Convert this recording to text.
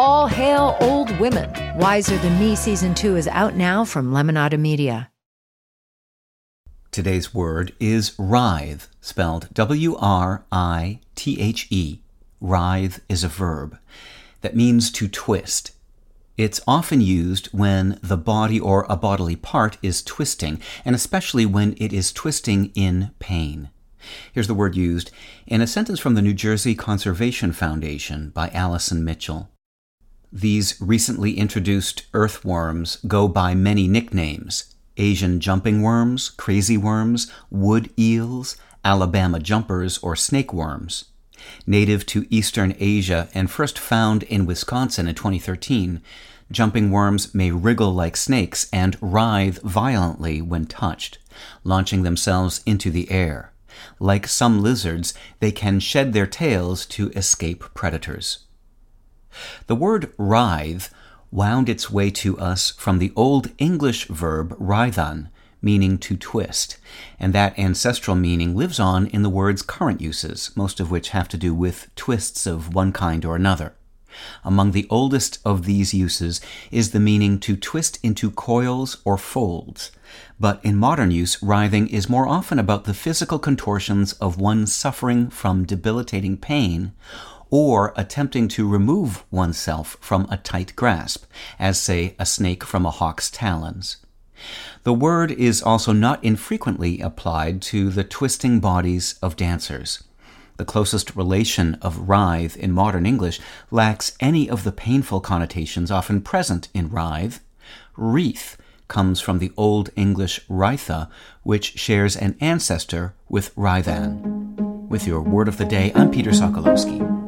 All hail old women. Wiser Than Me season two is out now from Lemonada Media. Today's word is writhe, spelled W R I T H E. Writhe is a verb that means to twist. It's often used when the body or a bodily part is twisting, and especially when it is twisting in pain. Here's the word used in a sentence from the New Jersey Conservation Foundation by Allison Mitchell. These recently introduced earthworms go by many nicknames Asian jumping worms, crazy worms, wood eels, Alabama jumpers, or snake worms. Native to eastern Asia and first found in Wisconsin in 2013, jumping worms may wriggle like snakes and writhe violently when touched, launching themselves into the air. Like some lizards, they can shed their tails to escape predators. The word writhe wound its way to us from the Old English verb writhan, meaning to twist, and that ancestral meaning lives on in the word's current uses, most of which have to do with twists of one kind or another. Among the oldest of these uses is the meaning to twist into coils or folds. But in modern use, writhing is more often about the physical contortions of one suffering from debilitating pain or attempting to remove oneself from a tight grasp, as, say, a snake from a hawk's talons. The word is also not infrequently applied to the twisting bodies of dancers. The closest relation of writhe in modern English lacks any of the painful connotations often present in writhe. Wreath comes from the Old English writha, which shares an ancestor with writhan. With your word of the day, I'm Peter Sokolowski.